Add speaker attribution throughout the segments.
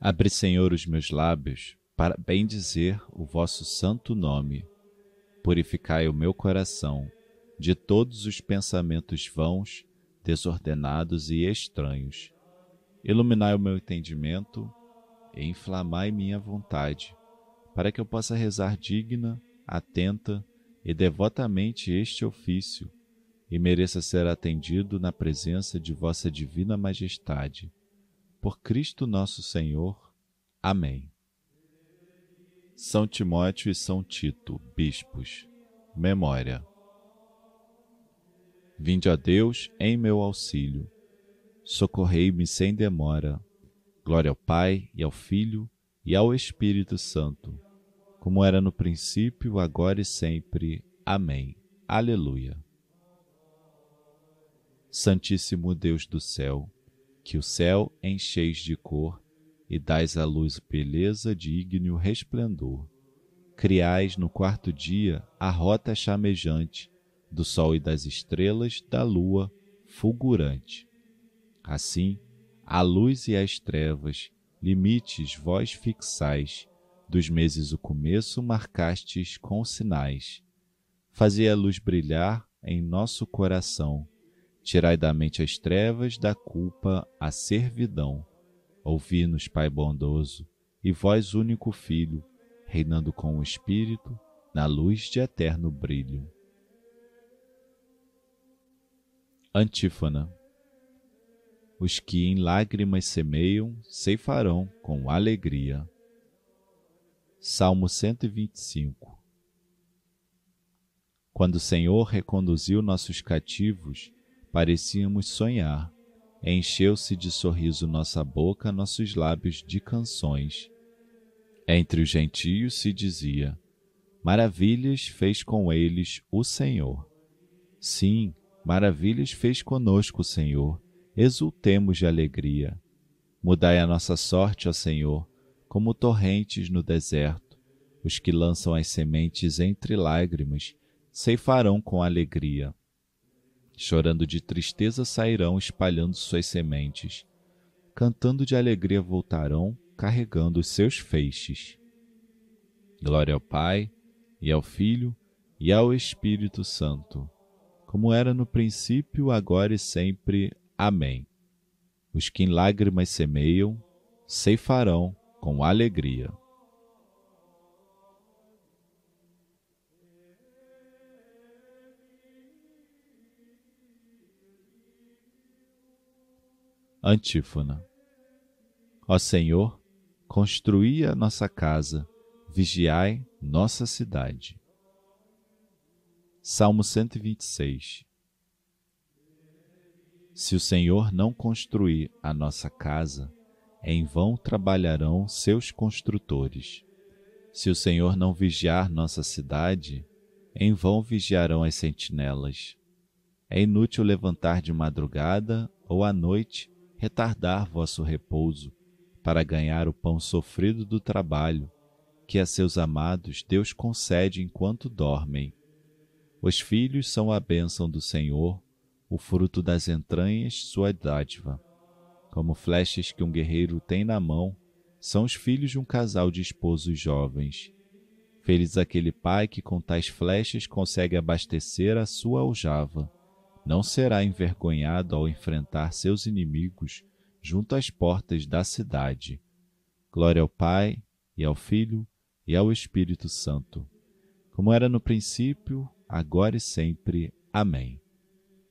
Speaker 1: Abre, Senhor, os meus lábios para bendizer o vosso santo nome. Purificai o meu coração de todos os pensamentos vãos, desordenados e estranhos. Iluminai o meu entendimento e inflamai minha vontade, para que eu possa rezar digna, atenta e devotamente este ofício e mereça ser atendido na presença de vossa divina majestade. Por Cristo nosso Senhor. Amém. São Timóteo e São Tito, bispos. Memória. Vinde a Deus em meu auxílio. Socorrei-me sem demora. Glória ao Pai e ao Filho e ao Espírito Santo, como era no princípio, agora e sempre. Amém. Aleluia. Santíssimo Deus do céu, que o céu encheis de cor e dais à luz beleza de ígneo resplendor. Criais no quarto dia a rota chamejante do sol e das estrelas, da lua fulgurante. Assim, a luz e as trevas, limites vós fixais, dos meses o começo marcastes com sinais. Fazei a luz brilhar em nosso coração, tirai da mente as trevas, da culpa a servidão. Ouvi-nos, Pai bondoso, e vós único Filho, reinando com o Espírito, na luz de eterno brilho. Antífona Os que em lágrimas semeiam, ceifarão com alegria. Salmo 125 Quando o Senhor reconduziu nossos cativos, parecíamos sonhar. Encheu-se de sorriso nossa boca, nossos lábios de canções. Entre os gentios se dizia: Maravilhas fez com eles o Senhor. Sim, Maravilhas fez conosco o Senhor, exultemos de alegria. Mudai a nossa sorte, ó Senhor, como torrentes no deserto. Os que lançam as sementes entre lágrimas ceifarão com alegria. Chorando de tristeza sairão espalhando suas sementes. Cantando de alegria voltarão, carregando os seus feixes. Glória ao Pai, e ao Filho, e ao Espírito Santo como era no princípio, agora e sempre. Amém. Os que em lágrimas semeiam, ceifarão com alegria. Antífona. Ó Senhor, construí a nossa casa, vigiai nossa cidade. Salmo 126 Se o Senhor não construir a nossa casa, em vão trabalharão seus construtores. Se o Senhor não vigiar nossa cidade, em vão vigiarão as sentinelas. É inútil levantar de madrugada ou à noite retardar vosso repouso para ganhar o pão sofrido do trabalho, que a seus amados Deus concede enquanto dormem. Os filhos são a bênção do Senhor, o fruto das entranhas, sua dádiva. Como flechas que um guerreiro tem na mão, são os filhos de um casal de esposos jovens. Feliz aquele pai que com tais flechas consegue abastecer a sua aljava. Não será envergonhado ao enfrentar seus inimigos junto às portas da cidade. Glória ao Pai, e ao Filho, e ao Espírito Santo, como era no princípio, agora e sempre. Amém.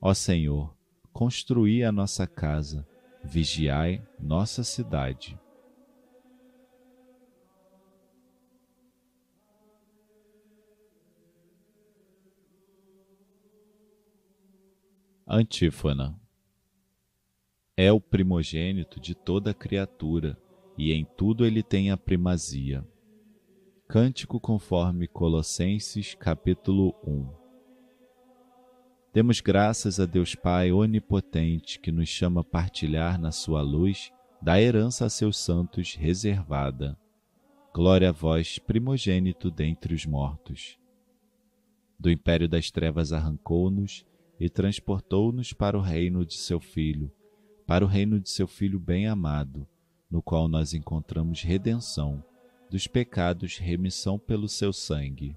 Speaker 1: Ó Senhor, construí a nossa casa, vigiai nossa cidade. Antífona É o primogênito de toda criatura, e em tudo ele tem a primazia. Cântico conforme Colossenses capítulo 1 Demos graças a Deus Pai onipotente que nos chama a partilhar na sua luz da herança a seus santos reservada. Glória a vós, primogênito dentre os mortos. Do império das trevas arrancou-nos e transportou-nos para o reino de seu Filho, para o reino de seu Filho bem amado, no qual nós encontramos redenção dos pecados, remissão pelo seu sangue.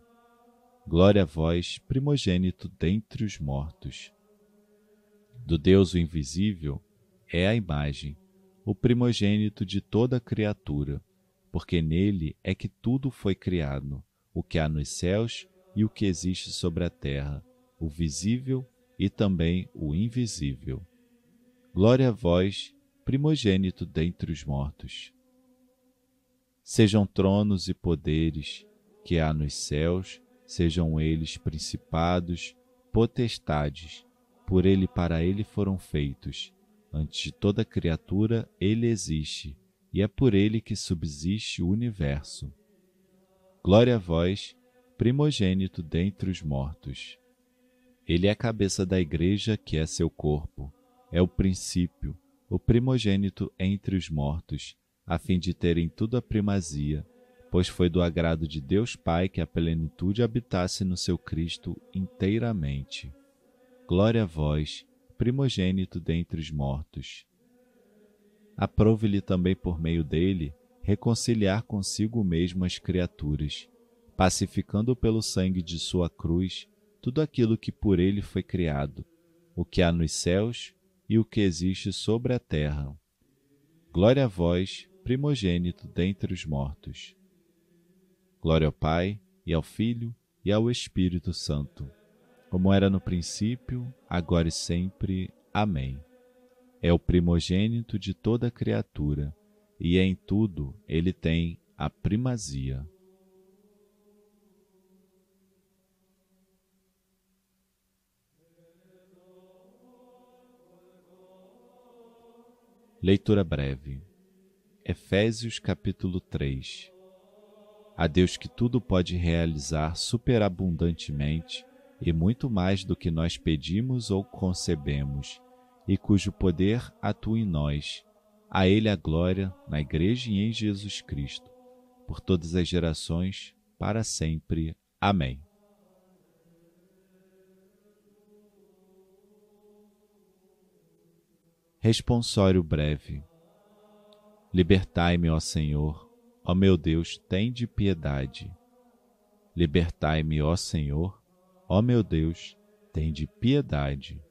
Speaker 1: Glória a vós, primogênito dentre os mortos. Do Deus o invisível é a imagem, o primogênito de toda criatura, porque nele é que tudo foi criado, o que há nos céus e o que existe sobre a terra, o visível e também o invisível. Glória a vós, primogênito dentre os mortos. Sejam tronos e poderes que há nos céus, sejam eles principados, potestades, por ele e para ele foram feitos. Antes de toda criatura, ele existe, e é por ele que subsiste o universo. Glória a vós, primogênito dentre os mortos. Ele é a cabeça da igreja, que é seu corpo, é o princípio, o primogênito entre os mortos, a fim de terem tudo a primazia, pois foi do agrado de Deus Pai que a plenitude habitasse no seu Cristo inteiramente. Glória a vós, primogênito dentre os mortos. Aprove-lhe também por meio dele reconciliar consigo mesmo as criaturas, pacificando pelo sangue de sua cruz tudo aquilo que por ele foi criado, o que há nos céus e o que existe sobre a terra. Glória a vós, primogênito dentre os mortos. Glória ao Pai, e ao Filho, e ao Espírito Santo, como era no princípio, agora e sempre. Amém. É o primogênito de toda criatura, e em tudo ele tem a primazia. Leitura breve. Efésios capítulo 3. A Deus que tudo pode realizar superabundantemente e muito mais do que nós pedimos ou concebemos, e cujo poder atua em nós. A Ele a glória na Igreja e em Jesus Cristo, por todas as gerações, para sempre. Amém. Responsório breve. Libertai-me, ó Senhor, ó meu Deus, tende piedade. Libertai-me, ó Senhor, ó meu Deus, tende piedade.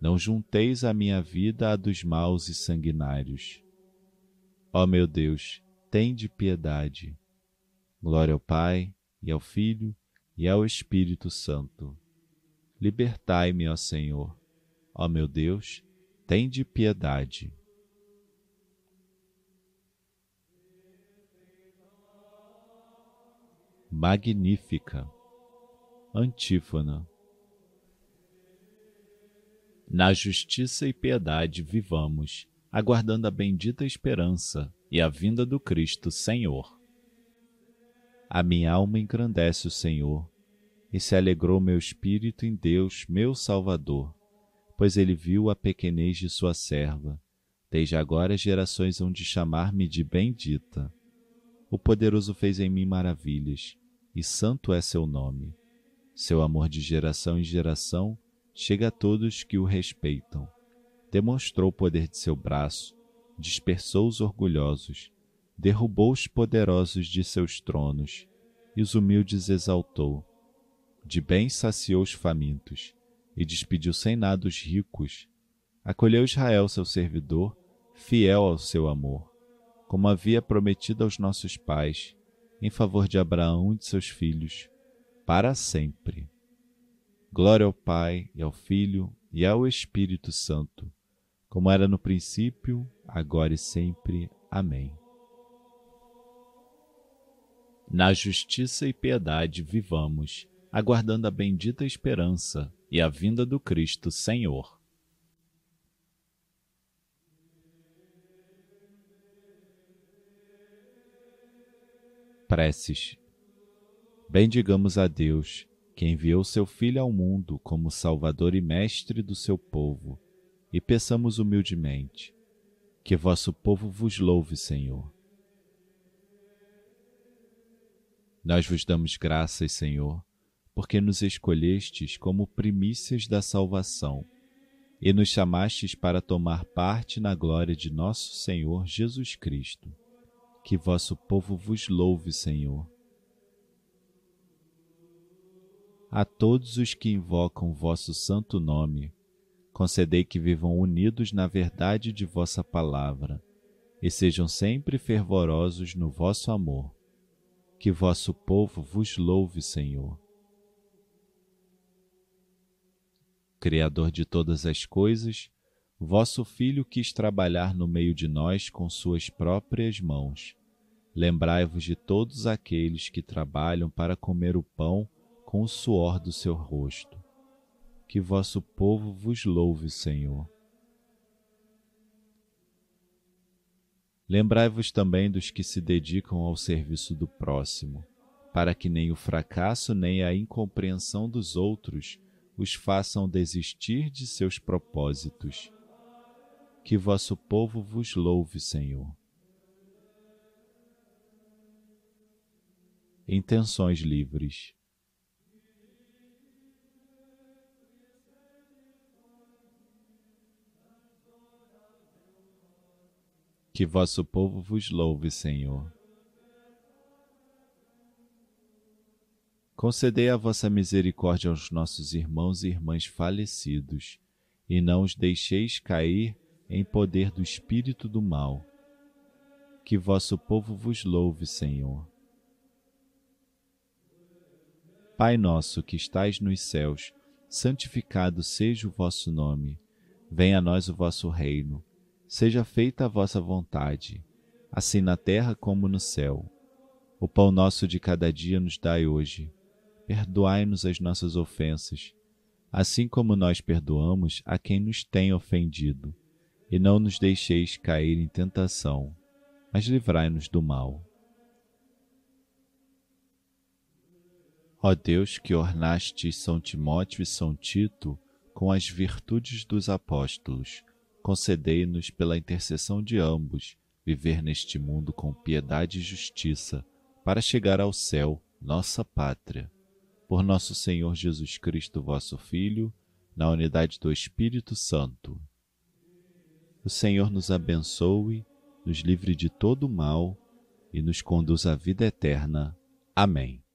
Speaker 1: Não junteis a minha vida à dos maus e sanguinários. Ó meu Deus, tende piedade. Glória ao Pai, e ao Filho, e ao Espírito Santo. Libertai-me, ó Senhor, ó meu Deus, tende piedade. Magnífica. Antífona. Na justiça e piedade vivamos, aguardando a bendita esperança e a vinda do Cristo Senhor. A minha alma engrandece o Senhor, e se alegrou meu espírito em Deus, meu Salvador pois ele viu a pequenez de sua serva. Desde agora gerações hão de chamar-me de bendita. O poderoso fez em mim maravilhas, e santo é seu nome. Seu amor de geração em geração chega a todos que o respeitam. Demonstrou o poder de seu braço, dispersou os orgulhosos, derrubou os poderosos de seus tronos, e os humildes exaltou. De bem saciou os famintos, e despediu sem nada os ricos. Acolheu Israel, seu servidor, fiel ao seu amor, como havia prometido aos nossos pais, em favor de Abraão e de seus filhos, para sempre. Glória ao Pai, e ao Filho, e ao Espírito Santo, como era no princípio, agora e sempre. Amém. Na justiça e piedade vivamos, aguardando a bendita esperança e a vinda do Cristo Senhor. Preces. Bendigamos a Deus, que enviou seu Filho ao mundo como Salvador e Mestre do seu povo, e peçamos humildemente que vosso povo vos louve, Senhor. Nós vos damos graças, Senhor porque nos escolhestes como primícias da salvação, e nos chamastes para tomar parte na glória de nosso Senhor Jesus Cristo. Que vosso povo vos louve, Senhor. A todos os que invocam vosso santo nome, concedei que vivam unidos na verdade de vossa palavra e sejam sempre fervorosos no vosso amor. Que vosso povo vos louve, Senhor. Criador de todas as coisas, vosso Filho quis trabalhar no meio de nós com suas próprias mãos. Lembrai-vos de todos aqueles que trabalham para comer o pão com o suor do seu rosto. Que vosso povo vos louve, Senhor. Lembrai-vos também dos que se dedicam ao serviço do próximo, para que nem o fracasso nem a incompreensão dos outros os façam desistir de seus propósitos. Que vosso povo vos louve, Senhor. Intenções livres. Que vosso povo vos louve, Senhor. Concedei a vossa misericórdia aos nossos irmãos e irmãs falecidos, e não os deixeis cair em poder do espírito do mal. Que vosso povo vos louve, Senhor. Pai nosso que estais nos céus, santificado seja o vosso nome. Venha a nós o vosso reino. Seja feita a vossa vontade, assim na terra como no céu. O pão nosso de cada dia nos dai hoje perdoai-nos as nossas ofensas, assim como nós perdoamos a quem nos tem ofendido, e não nos deixeis cair em tentação, mas livrai-nos do mal. Ó Deus, que ornaste São Timóteo e São Tito com as virtudes dos apóstolos, concedei-nos pela intercessão de ambos viver neste mundo com piedade e justiça, para chegar ao céu, nossa pátria por nosso Senhor Jesus Cristo, vosso Filho, na unidade do Espírito Santo. O Senhor nos abençoe, nos livre de todo mal e nos conduz à vida eterna. Amém.